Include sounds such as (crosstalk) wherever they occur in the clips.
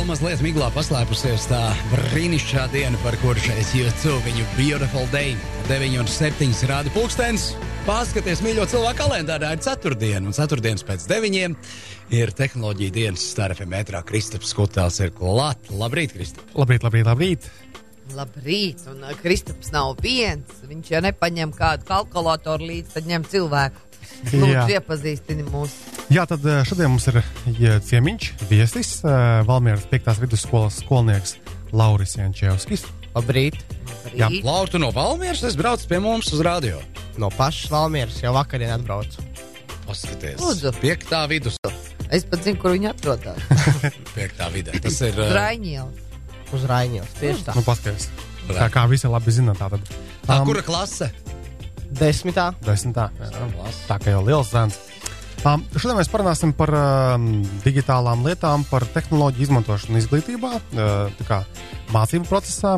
vēl mazliet miglā paslēpusies tā brīnišķīgā diena, par kuru šeit jūtu viņu Beautiful Day. 9 un 7 rāda pulkstenis. Paskaties, mīļo cilvēku kalendārā ir ceturtdiena, un ceturtdienas pēc deviņiem ir tehnoloģija dienas starpē metrā. Kristaps Skutāls ir klāt. Labrīt, Kristap! Labrīt, labrīt, labrīt! Labrīt, un uh, Kristaps nav viens. Viņš jau nepaņem kādu kalkulātoru līdzi, tad ņem cilvēku. (laughs) Lūdzu, iepazīstini mūs. Jā, tad eh, šodien mums ir ciemiņš, viesis, eh, Valmieras 5. vidusskolas skolnieks Lauris Jančevskis. Labrīt! Jā. Laura, tu no Valmieras esi braucis pie mums uz radio. No pašas Valmieras jau vakarā atbraucu. Paskaties, Lūdzu. piektā vidus, Es pat zinu, kur viņi atrodas. (laughs) piektā vidē. Tas ir uh, Raiņiela. Uz Raņģeles. Tieši tā. Nu, paskaties. Tā kā visi labi zina, tā tad. tā, Um, kura klase? Desmitā. Desmitā. Jā, tā kā jau liels zēns. Um, šodien mēs parunāsim par um, digitālām lietām, par tehnoloģiju izmantošanu izglītībā, uh, kā mācību procesā.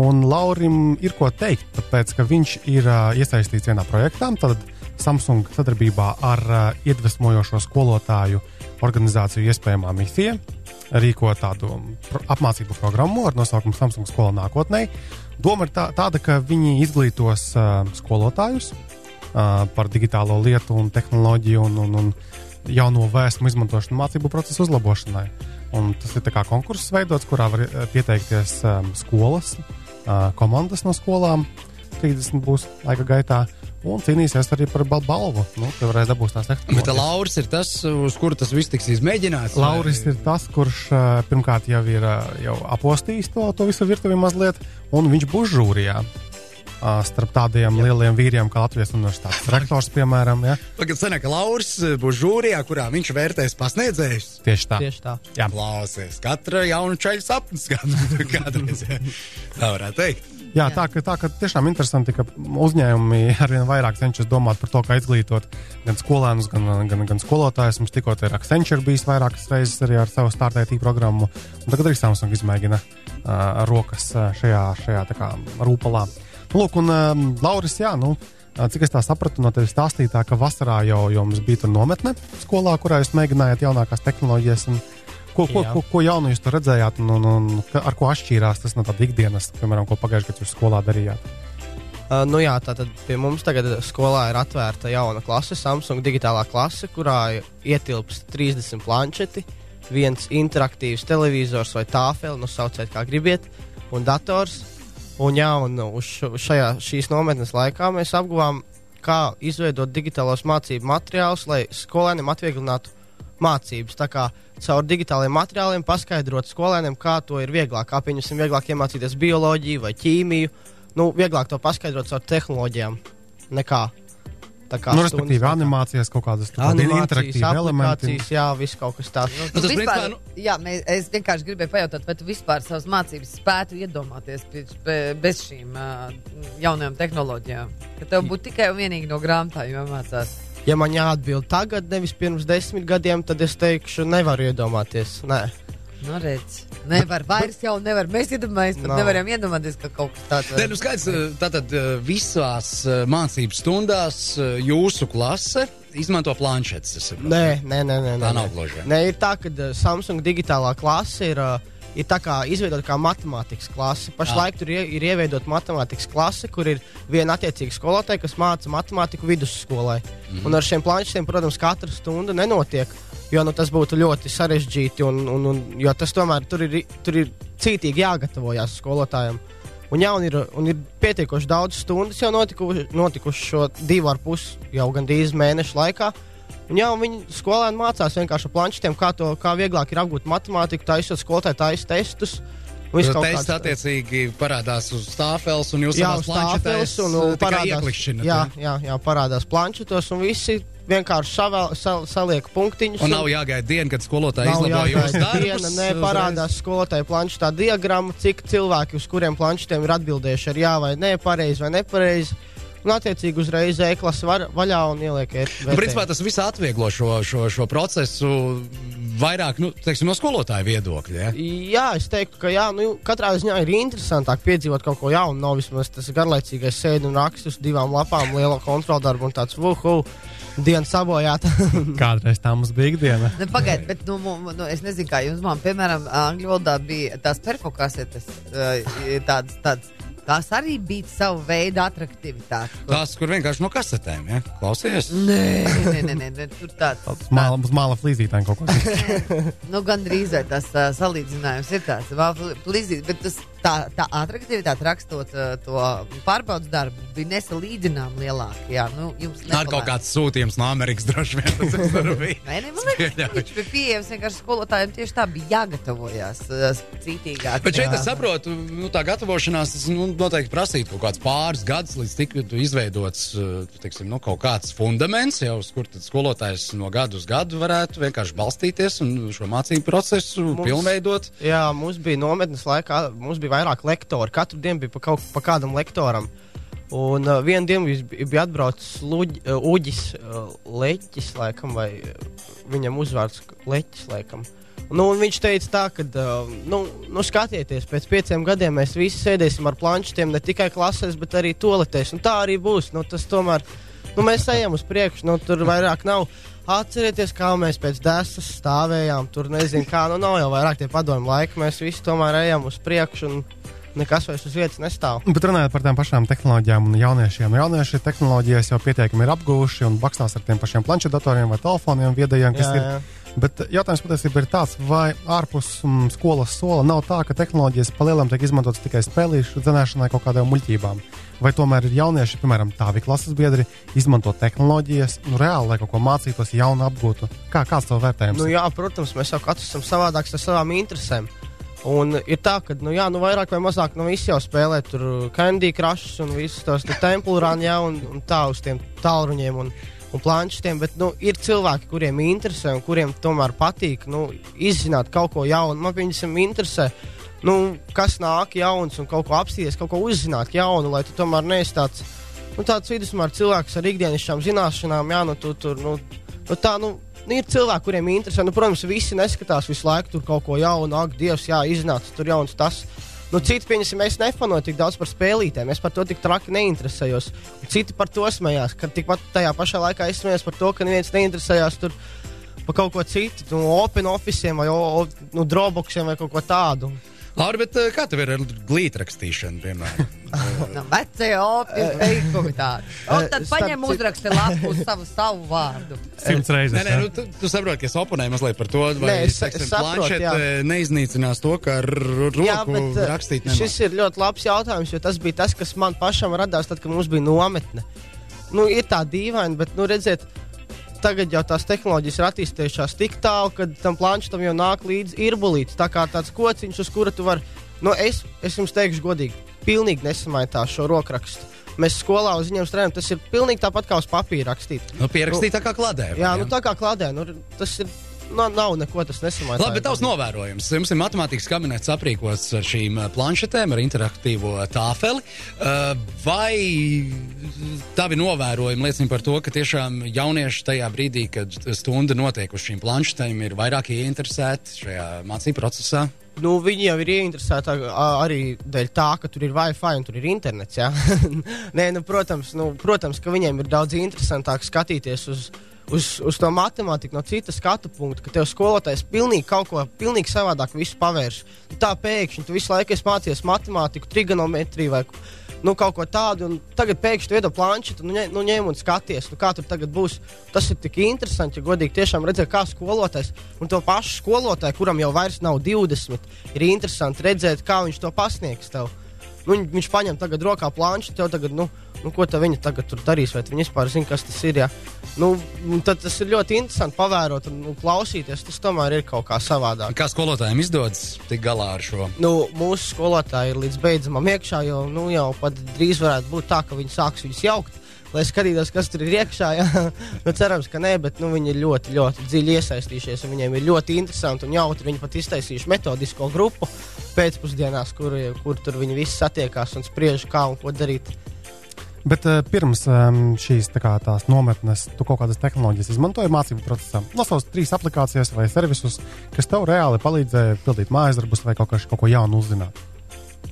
Un Laurim ir ko teikt, tāpēc ka viņš ir uh, iesaistīts vienā projektā, tad Samsung sadarbībā ar uh, iedvesmojošo skolotāju organizāciju iespējamā misija rīko tādu apmācību programmu ar nosaukumu Samsung skola nākotnē. Doma ir tā, tāda, ka viņi izglītos uh, skolotājus uh, par digitālo lietu un tehnoloģiju un, un, un jauno vēsmu izmantošanu mācību procesu uzlabošanai. Un tas ir kā konkurss veidots, kurā var uh, pieteikties um, skolas, uh, komandas no skolām. 30 būs laika gaitā. Un cīnīsies arī par bal balvu. Nu, Tur varēs dabūt tās Bet tehnoloģijas. Lauris ir tas, uz kuru tas viss tiks izmēģināts. vai- Lauris ir tas, kurš pirmkārt jau ir jau apostījis to, to visu virtuvi mazliet, un viņš būs žūrijā. Starp tādiem Jā. lieliem vīriem, kā Latvijas universitātes (laughs) rektors, piemēram. Ja? Tagad sanāk, ka Lauris būs žūrijā, kurā viņš vērtēs pasniedzējus. Tieši tā. Tieši tā. Jā. Klausies, katra jauna ceļa sapnis (laughs) kādreiz. jā. Tā varētu teikt. Jā, tā, ka, tā ka tiešām interesanti, ka uzņēmumi (laughs) arvien vairāk cenšas domāt par to, kā izglītot gan skolēnus, gan, gan, gan skolotājus. Mums tikko ir Accenture bijis vairākas reizes arī ar savu startētību programmu. Un tagad arī Samsung izmēģina uh, rokas uh, šajā, šajā kā, rūpalā. Nu, Lūk, un um, Lauris, jā, nu, uh, cik es tā sapratu no tevis stāstītā, ka vasarā jau, mums bija nometne skolā, kurā jūs mēģinājāt jaunākās tehnoloģijas. Un, Ko, ko, ko, ko jaunu jūs tur redzējāt, un, un, un ar ko atšķīrās tas no tādas ikdienas, piemēram, ko pagājušajā gadā jūs skolā darījāt? Uh, nu jā, tātad pie mums tagad skolā ir atvērta jauna klase, Samsung digitālā klase, kurā ietilpst 30 planšeti, viens interaktīvs televizors vai tāfeli, nu sauciet kā gribiet, un dators. Un jā, un uz šo- šajā, šīs nometnes laikā mēs apguvām, kā izveidot digitālos mācību materiālus, lai skolēniem atvieglinātu mācības. Tā kā caur digitāliem materiāliem paskaidrot skolēniem, kā to ir vieglāk, kā pieņemsim, vieglāk iemācīties bioloģiju vai ķīmiju. Nu, vieglāk to paskaidrot caur tehnoloģijām nekā. Tā kā Nu, stundas respektīvi, laikā. animācijas kaut kādas interaktīvas elementi. jā, viss kaut kas tāds. Nu, tas vispār, nu- jā, mēs, es vienkārši gribēju pajautāt, vai tu vispār savas mācības spētu iedomāties be- bez šīm uh, jaunajām tehnoloģijām. Ka tev būtu tikai un vienīgi no grāmatām jāmācās. Ja man jāatbild tagad, nevis pirms desmit gadiem, tad es teikšu, nevaru iedomāties. Nē. Nu, redz, nevar vairs jau nevar. Mēs iedomājamies, Nav. nevaram iedomāties, ka kaut kas tāds Nē, nu skaidrs, tātad uh, visās uh, mācību stundās uh, jūsu klase izmanto planšetes. es saprotu. Nē, nē, nē, nē, Tā nē, nav nē. gluži. Nē, ir tā, ka Samsung digitālā klase ir, uh, ir tā kā izveidota kā matemātikas klase. Pašlaik tur ie, ir ieveidota matemātikas klase, kur ir viena attiecīga skolotāja, kas māca matemātiku vidusskolai. Mm. Un ar šiem planšetiem, protams, katra stunda nenotiek. Jo nu, tas būtu ļoti sarežģīti, un, un, un, jo tas tomēr tur ir, tur ir cītīgi jāgatavojas skolotājiem. Un, jā, un, ir, un ir pietiekoši daudz stundas jau notikuši, notikuši šo divu ar pus jau gandrīz mēnešu laikā. Un, jā, un viņi skolēni mācās vienkārši ar planšetiem, kā, to, kā vieglāk ir apgūt matemātiku, taisot skolotāju taisīt testus. kaut Tests kāds- attiecīgi parādās uz stāfeles, un jūs Jā, savās uz tāfeles planšetēs un, parādās, ieklikšķinat, jā, jā, jā, parādās planšetos, un visi vienkārši savēl, sal, saliek punktiņus. Un nav jāgaida diena, kad skolotāji Nav izlabo jūsu diena, nē, parādās skolotāja planšetā diagramma, cik cilvēki, uz kuriem planšetiem ir atbildējuši ar jā vai nē, pareizi vai nepareizi. Un, attiecīgi, uzreiz e-klasa var vaļā un ieliek Nu, principā tas viss atvieglo šo, šo, šo procesu vairāk nu, teiksim, no skolotāja viedokļa. Ja? Jā, es teiktu, ka jā, nu, katrā ziņā ir interesantāk piedzīvot kaut ko jaunu. Nav vismaz tas garlaicīgais sēdi un raksts uz divām lapām, liela kontroldarba un tāds vuhu. Diena sabojāta. (laughs) Kādreiz tā mums bija ikdiena. Nu, Pagaidiet, bet nu, nu, es nezinu, kā jums, man, piemēram, angļu valodā bija tās perfokasetes, tādas, tādas. Tās arī bija sava veida attraktivitāte. Tās, kur vienkārši no kasetēm, ja? klausies. Nē, nē, nē, nē, nē, tur tāds Tāds Māla, māla flīzītājiem kaut ko. (laughs) Nu, gan drīz vai tas uh, salīdzinājums ir tāds plīsīgs, bet tas, tā, tā attraktivitāte rakstot uh, to pārbaudas darbu bija nesalīdzināmām lielāka. Jā, nu, jums Ar kaut kāds sūtījums no Amerikas droši vien tas bija. (laughs) Pieejams vienkārši skolotājiem tieši tā bija jāgatavojas uh, cītīgāk. Bet šeit es saprotu, nu, tā gatavošanās tas, nu, noteikti prasītu kaut kādus pāris gadus, līdz tiktu izveidots uh, teiksim, nu, kaut kāds fundaments, jau uz kur skolotājs no gada uz gadu varētu vienkārši balstīties un šo mācību procesu Mums- pilnveidot. Jā, mums bija nometnes laikā, mums bija vairāk lektori. Katru dienu bija pa, kaut, pa kādam lektoram. Un uh, vienā dienā bija, atbraucis Luģ, uh, Uģis uh, Leķis, laikam, vai viņam uzvārds Leķis, laikam. Nu, viņš teica, tā, ka, uh, nu, nu, skatieties, pēc pieciem gadiem mēs visi sēdēsim ar planšetiem ne tikai klasēs, bet arī toaletēs. Un tā arī būs. Nu, tas tomēr, nu, mēs ejam uz priekšu, nu, tur vairāk nav. Atcerieties, kā mēs pēc desas stāvējām. Tur nezinu, kā nu nav jau vairāk tie padomu laiki. Mēs visi tomēr ejam uz priekšu un nekas vairs uz vietas nestāv. Bet runājot par tām pašām tehnoloģijām un jauniešiem, jaunieši tehnoloģijas jau pietiekami ir apguvuši un bakstās ar tiem pašiem planšetdatoriem vai telefoniem viedajiem, kas Jā, ir. jā. Bet jautājums patiesībā ir tāds, vai ārpus mm, skolas sola nav tā, ka tehnoloģijas palielam tiek izmantotas tikai spēlīšu zināšanai kaut kādām muļķībām. Vai tomēr ir jaunieši, piemēram, tādi klases biedri, izmanto tehnoloģijas, nu, reāli, lai kaut ko mācītos, jaunu apgūtu? Kā, kāds tev vērtējums? Nu, ir? jā, protams, mēs jau katrs esam savādāks ar savām interesēm. Un ir tā, ka, nu, jā, nu, vairāk vai mazāk, nu, visi jau spēlē tur Candy Crush un visus tos Temple Run, jā, un, un tā uz tiem tālruņiem un, un planšetiem. Bet, nu, ir cilvēki, kuriem interesē un kuriem tomēr patīk, nu, izzināt kaut ko jaunu. Man, piemēram, interesē, nu, kas nāk jauns un kaut ko apstīties, kaut ko uzzināt jaunu, lai tu tomēr neesi tāds, nu, tāds vidusmēr cilvēks ar ikdienišķām zināšanām, jā, nu, tu tur, nu, nu tā, nu, Nu, ir cilvēki, kuriem interesē. Nu, protams, visi neskatās visu laiku tur kaut ko jaunu, ak, Dievs, jā, iznāca tur jauns tas. Nu, citi, pieņemsim, es nefanoju tik daudz par spēlītēm. Es par to tik traki neinteresējos. Citi par to smējās. Kad tikpat tajā pašā laikā es smējos par to, ka neviens neinteresējās tur par kaut ko citu, nu, Open Office vai o, nu, Dropboxiem vai kaut ko tādu. Labi, bet eh, kā tev ir ar glītrakstīšanu, piemēram? (laughs) Nu, vecie opijas teikumi tādi. (laughs) Un tad paņem uzraksti lapu uz savu, savu vārdu. Simts reizes. Nē, nē, nu, tu, tu saproti, ka es oponēju mazliet par to, vai Nē, es- es saprotu, planšete neiznīcinās to, ka ar roku Jā, bet uh, rakstīt nevar. šis ir ļoti labs jautājums, jo tas bija tas, kas man pašam radās, tad, kad mums bija nometne. Nu, ir tā dīvaini, bet, nu, redziet, tagad jau tās tehnoloģijas ir attīstījušās tik tālu, ka tam planšetam jau nāk līdzi irbulīts. Tā kā tāds kociņš, uz kura tu vari. Nu, es, es jums teikšu, godīgi, pilnīgi nesamaitāšu šo rokrakstu. Mēs skolā uz viņiem strādājam, tas ir pilnīgi tāpat kā uz papīra rakstīt. Nu, pierakstīt tā kā kladē. vai Jā, ne? nu tā kā kladē, nu, tas ir. Nu, nav neko tas nesamaitās. Labi, bet tavs novērojums. Jums ir matemātikas kabinets aprīkots ar šīm planšetēm, ar interaktīvo tāfeli. Vai tavi novērojumi liecina par to, ka tiešām jaunieši tajā brīdī, kad stunda notiek uz šīm planšetēm, ir vairāk ieinteresēti šajā mācību procesā? Nu, viņi jau ir ieinteresēti arī dēļ tā, ka tur ir Wi-Fi un tur ir internets. jā. (laughs) Nē, nu, protams, nu, protams, ka viņiem ir daudz interesantāk skatīties uz, uz, uz to matemātiku no citas skatu punkta, ka tev skolotājs pilnīgi kaut ko pilnīgi savādāk pavērš. Nu, tā pēkšņi tu visu laiku mācījies matemātiku, trigonometriju vai nu, kaut ko tādu, un tagad pēkšņi tu iedod planšetu, nu, nu ņem un skaties, nu, kā tur tagad būs. Tas ir tik interesanti, ja godīgi tiešām redzēt, kā skolotājs un to pašu skolotāju, kuram jau vairs nav 20, ir interesanti redzēt, kā viņš to pasniegs tev. Nu, viņ- viņš paņem tagad rokā planšu, tev tagad, nu, nu ko tā viņa tagad tur darīs, vai viņi vispār zina, kas tas ir. Ja? Nu, tad tas ir ļoti interesanti pavērot un, un klausīties. Tas tomēr ir kaut kā savādāk. Kā skolotājiem izdodas tikt galā ar šo? Nu, mūsu skolotāji ir līdz beidzamam iekšā, jo nu, jau pat drīz varētu būt tā, ka viņi sāks viņus jaukt. Lai skatītos, kas tur ir iekšā. (laughs) Nu, cerams, ka nē, bet nu, viņi ir ļoti, ļoti dziļi iesaistījušies. Viņiem ir ļoti interesanti un jautri. Viņi pat iztaisījuši metodisko grupu pēcpusdienās, kur, kur tur viņi visi satiekās un spriež, kā un ko darīt. Bet uh, pirms um, šīs tā kā, tās nometnes, tu kaut kādas tehnoloģijas izmantoji mācību procesā. Nosauc trīs aplikācijas vai servisus, kas tev reāli palīdzēja pildīt mājas darbus vai kaut, kas, kaut ko jaunu uzzināt.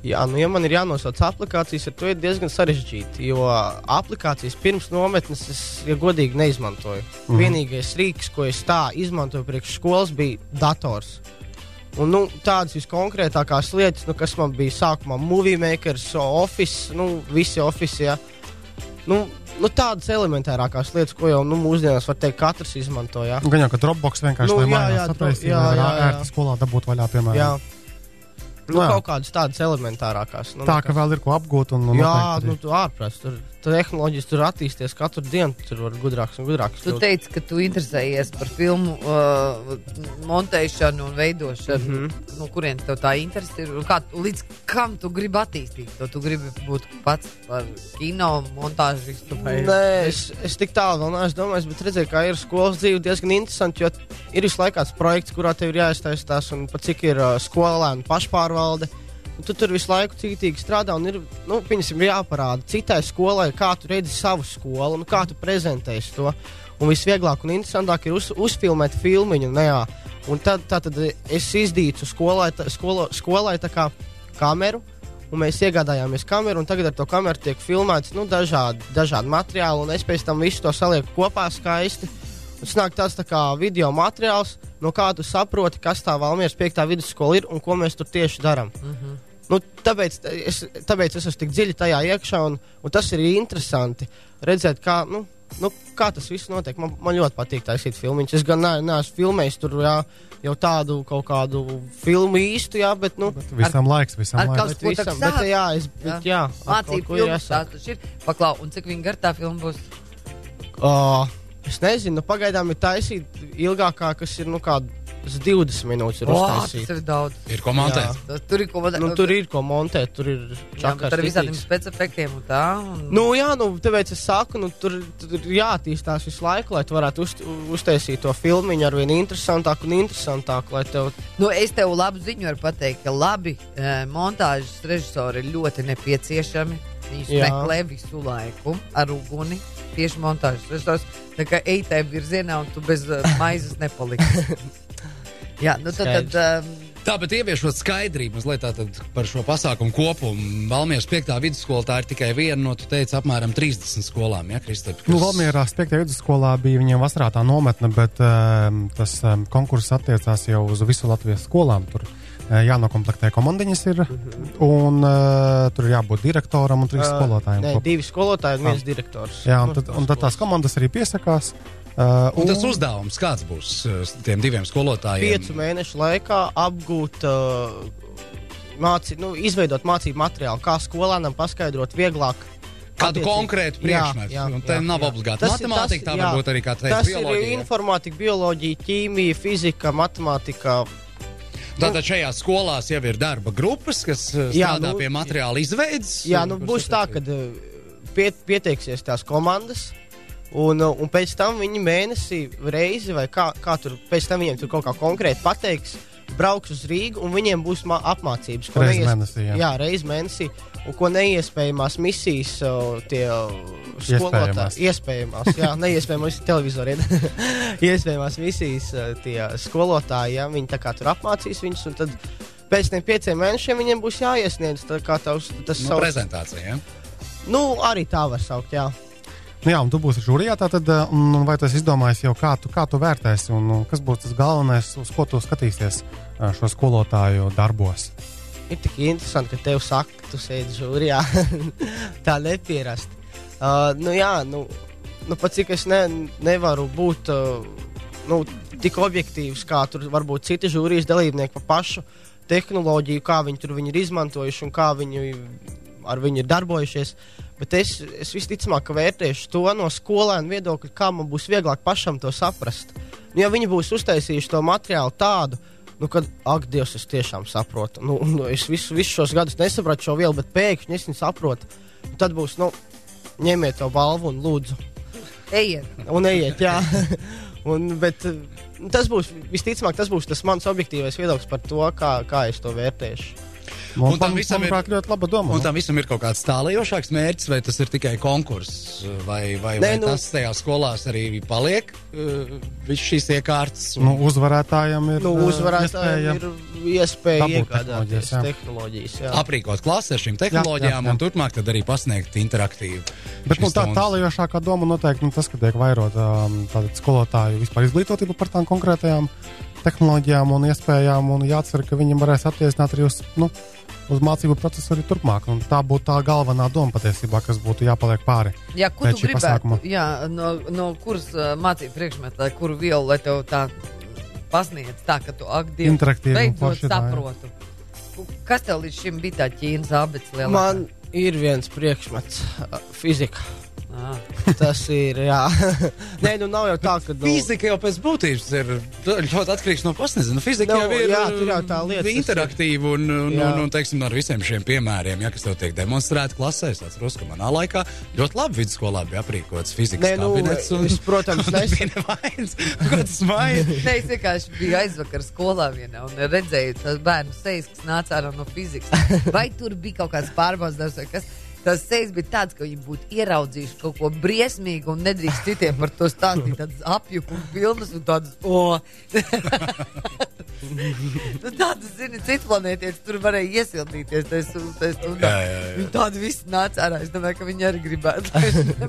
Jā, nu, ja man ir jānosauc aplikācijas, tad ir diezgan sarežģīti. Jo aplikācijas pirms nometnes es, ja godīgi, neizmantoju. Mm. -hmm. Vienīgais rīks, ko es tā izmantoju priekš skolas, bija dators. Un, nu, tādas viskonkrētākās lietas, nu, kas man bija sākumā, Movie Makers, Office, nu, visi Office. Ja. Nu, nu, tādas elementārākās lietas, ko jau nu, mūsdienās var teikt, katrs izmanto. Nu, Gan jau, ka Dropbox vienkārši Nu, jā, jā, jā, jā, jā. ērti skolā dabūt vaļā, piemēram. Jā. Nu, Jā. kaut kādas tādas elementārākās. Nu, Tā, nekas- ka vēl ir ko apgūt un, un Jā, noteikti nu, tu ārprāts. Tur tehnoloģijas tur attīstīsies katru dienu. Tur var gudrāks un gudrāks. Tu teici, ka tu interesējies par filmu uh, montēšanu un veidošanu. Mm. -hmm. no kurienes tev tā interese ir? Kā, līdz kam tu gribi attīstīt to? Tu gribi būt pats par kino montāžistu vai Nē, es, es tik tālu vēl neesmu domājis, bet redzēju, ka ir skolas dzīve diezgan interesanti. Jo ir visu laiku kāds projekts, kurā tev ir jāiztaisās, un pat cik ir uh, skolēnu pašpārvalde. Un tu tur visu laiku cītīgi strādā, un ir nu, piemēram, jāparāda citai skolai, kā tu redzi savu skolu, un kā tu prezentēsi to. Un visvieglāk un interesantāk ir uz, uzfilmēt filmu. Nu, un tad, tad, tad es izdīcu skolai, tā, skolo, skolai tā kā kameru, un mēs iegādājāmies kameru, un tagad ar to kameru tiek filmēts nu, dažādi, dažādi materiāli, un es pēc tam visu to salieku kopā skaisti. Un tas tāds tā kā video materiāls, no kā tu saproti, kas tā Valmieras 5. vidusskola ir un ko mēs tur tieši darām. Mm -hmm. Nu, tāpēc, es, tāpēc es esmu tik dziļi tajā iekšā, un, un tas ir interesanti redzēt, kā, nu, nu, kā tas viss notiek. Man, man ļoti patīk taisīt filmu. Es gan ne, neesmu filmējis tur jā, jau tādu kaut kādu filmu īstu, jā, bet, nu, Bet visam laiks, visam ar laiks. kaut- visam, bet jā, es, bet, jā, ar mācību filmas? tas ir. Paklau, un cik viņa gar tā filma būs? Uh, es nezinu, nu, pagaidām ir taisīta ilgākā, kas ir nu, kādas 20 minūtes. Ir O, tas ir daudz. Ir ko montēt. Tas, tur ir ko montēt. Nu, tur ir ko montēt, tur ir jā, čakars. ar visādiem ritīgs. specifektiem un tā. Un... Nu, jā, nu, tāpēc es saku, nu, tur, tur ir jāattīstās visu laiku, lai tu varētu uz, uztaisīt to filmu ar vien interesantāku un interesantāku. Lai tev, Nu, es tev labu ziņu varu pateikt, ka labi e, montāžas režisori ir ļoti nepieciešami. Viņus Jā. meklē visu laiku ar uguni. Tieši montāžas režisors. Tā kā ej tajā virzienā, un tu bez uh, maizes nepaliksi. (laughs) Jā, nu tad. tad um, Tā, bet ieviešot skaidrību mazliet par šo pasākumu kopumu. Valmieras 5. vidusskola tā ir tikai viena no, tu teici, apmēram 30 skolām, ja, Kristap? Nu, Valmierā 5. vidusskolā bija viņiem vasarā tā nometne, bet um, tas um, konkurss attiecās jau uz visu Latvijas skolām. Tur uh, jānokomplektē komandiņas ir, un uh, tur jābūt direktoram un trīs Ā, skolotājiem. Nē, kopā. divi skolotāji un viens direktors. Jā, un Nu, tad, un tad tās komandas arī piesakās. Uh, Un tas uzdevums kāds būs uh, tiem diviem skolotājiem? piecu mēnešu laikā apgūt, uh, māci, nu, izveidot mācību materiālu, kā skolēnam paskaidrot vieglāk. Kādu attiecīgi- konkrētu Jā, priekšmetu. jā, Un te jā, nav jā. obligāti Tas ir- matemātika, tas- tā jā. var būt arī kā teikt Tas ir bioloģija. informātika, bioloģija, ķīmija, fizika, matemātika. Tātad šajās skolās jau ir darba grupas, kas uh, Jā, strādā nu, pie materiāla izveidas. Jā, nu, būs tā, ka pie, pieteiksies tās komandas. Un, uh, un pēc tam viņi mēnesī reizi, vai kā, kā tur, pēc tam viņiem tur kaut kā konkrēti pateiks, brauks uz Rīgu, un viņiem būs mā- apmācības. ko Reizi neies- mēnesī, jā. jā, reizes mēnesī. Un ko neiespējamās misijas, tie skolotāji, iespējamās, jā, (laughs) neiespējamās televizoriem. (laughs) iespējamās misijas, tie skolotāji, jā, viņi tā kā tur apmācīs viņus, un tad pēc tiem pieciem mēnešiem viņiem būs jāiesniedz tā kā tavs, tas Nu, savs prezentācija, ja? Nu, arī tā var saukt, jā. Nu, jā, un tu būsi žūrijā, tātad, uh, un vai tu esi izdomājis jau, kā tu, kā tu vērtēsi, un uh, kas būs tas galvenais, uz ko tu skatīsies uh, šo skolotāju darbos? Ir tik interesanti, ka tev saka, ka tu sēdi žūrijā. (laughs) tā nepierasti. Uh, nu, jā, nu, nu pat cik es ne, nevaru būt uh, nu, tik objektīvs, kā tur varbūt citi žūrijas dalībnieki par pašu tehnoloģiju, kā viņi tur viņi ir izmantojuši un kā viņi ar viņu ir darbojušies. Bet es, es visticamāk vērtēšu to no skolēna viedokļa, kā man būs vieglāk pašam to saprast. Nu, ja viņi būs uztaisījuši to materiālu tādu, nu, kad, ak, Dievs, es tiešām saprotu. Nu, nu, es visu, visu šos gadus nesapratu šo vielu, bet pēkšņi es viņu saprotu. Un Tad būs, nu, ņemiet to balvu un lūdzu. Ejiet! Un ejiet, jā. (laughs) un, bet eh, tas būs, visticamāk, tas būs tas mans objektīvais viedoklis par to, kā, kā es to vērtēšu. Un, Un tam visam ir- ļoti laba doma. Un nu. tam visam ir kaut kāds tālējošāks mērķis, vai tas ir tikai konkurss, vai, vai, Nē, vai nu- tas tajā skolās arī paliek, uh, visas šīs iekārtas. Nu, uzvarētājiem ir Nu, ā, uzvarētājiem iespēja- ir iespēja iegādāties tehnoloģijas, jā. tehnoloģijas. Jā. aprīkot klasi ar šīm tehnoloģijām, Jā, jā, jā. un turpmāk arī pasniegt interaktīvu. Bet nu, tā tālākākā doma noteikti nu, tas, ka tiek vairot um, skolotāju vispār izglītotība par tām konkrētajām tehnoloģijām un iespējām, un jācer, ka viņiem varēs attiecināt arī uz, nu, uz mācību procesu arī turpmāk. Un tā būtu tā galvenā doma patiesībā, kas būtu jāpaliek pāri. Jā, ko tu gribētu? pasākuma. Jā, no, no kuras uh, mācību priekšmetā, kuru vielu, lai tev tā pasniedz, tā ka tu ak, Dievs, Interaktīvi jā. saprotu. Ku- Kas tev līdz šim bija tā ķīnas lielākā? Man ir viens priekšmets, ā, fizika. Ah. Tas ir. (laughs) Nē, nu nav jau tā, ka. Nu, Fizika jau pēc būtības ir ļoti atkarīgs no pasniedzēja. Nu, fizika Nu, jau ir jā, tur jau tā lieta, ir- interaktīva un, un, un, un teiksim, ar visiem šiem piemēriem, ja, kas tev tiek demonstrēti klasē. Es atceros, ka manā laikā ļoti labi vidusskolā bija aprīkots fizikas Nē, nu, kabinets. es, protams, (laughs) tas nesaku. bija? (laughs) Nē, es vienkārši biju aizvakar skolā vienā un redzēju tās bērnu sejas, kas nāca ārā no fizikas. Vai tur bija kaut kāds pārbaudas darbs vai kas? Tas sejas bija tāds, ka viņi būtu ieraudzījuši kaut ko briesmīgu un nedrīkst citiem par to stāstīt. Tādas apjuku un pilnas un tādas, o! (laughs) nu, tādas, zini, citu planētieši tur varēja iesildīties. Tas, tas, un, Jā, jā, jā. Viņi tādi visi nāca ārā. Es domāju, ka viņi arī gribētu.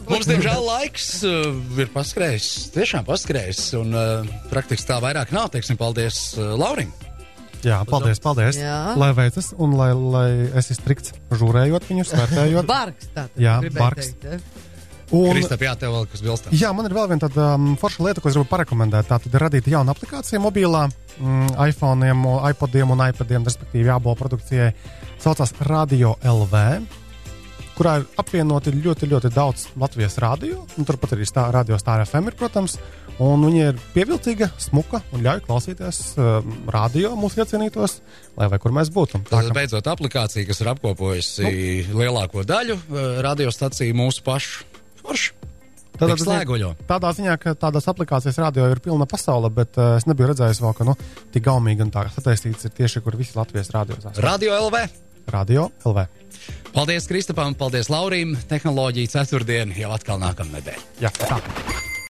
Mums, diemžēl, laiks uh, ir paskrējis. Tiešām paskrējis. Un uh, praktiski tā vairāk nav. Teiksim, paldies uh, Laurim. Jā, paldies, paldies. Jā. Lai veicas un lai, lai esi strikts žūrējot viņus, vērtējot. Barks tā. Jā, barks. teikt, ja? Un, Kristap, jā, tev vēl kas bilstams. Jā, man ir vēl viena tāda um, forša lieta, ko es gribu parekomendēt. Tā tad ir radīta jauna aplikācija mobilā, mm, iPhone, iPodiem un iPadiem, respektīvi jābo produkcijai. Saucās Radio LV, kurā ir apvienoti ļoti, ļoti daudz Latvijas radio. Turpat arī stā, radio stāra FM ir, protams. Un viņa ir pievilcīga, smuka un ļauj klausīties um, radio mūsu iecienītos, lai vai kur mēs būtu. Tā kā- beidzot aplikācija, kas ir apkopojusi nu. lielāko daļu uh, radiostaciju mūsu pašu. Forši. Tādā ziņā-. Tādā ziņā, ka tādas aplikācijas radio ir pilna pasaule, bet uh, es nebiju redzējis vēl, ka nu, tik gaumīgi un tā sataistīts ir tieši, kur visi Latvijas radio zās. Radio LV. Radio LV. Paldies Kristapam, paldies Laurim. Tehnoloģija ceturtdien jau atkal nākamnedēļ. Jā, tā.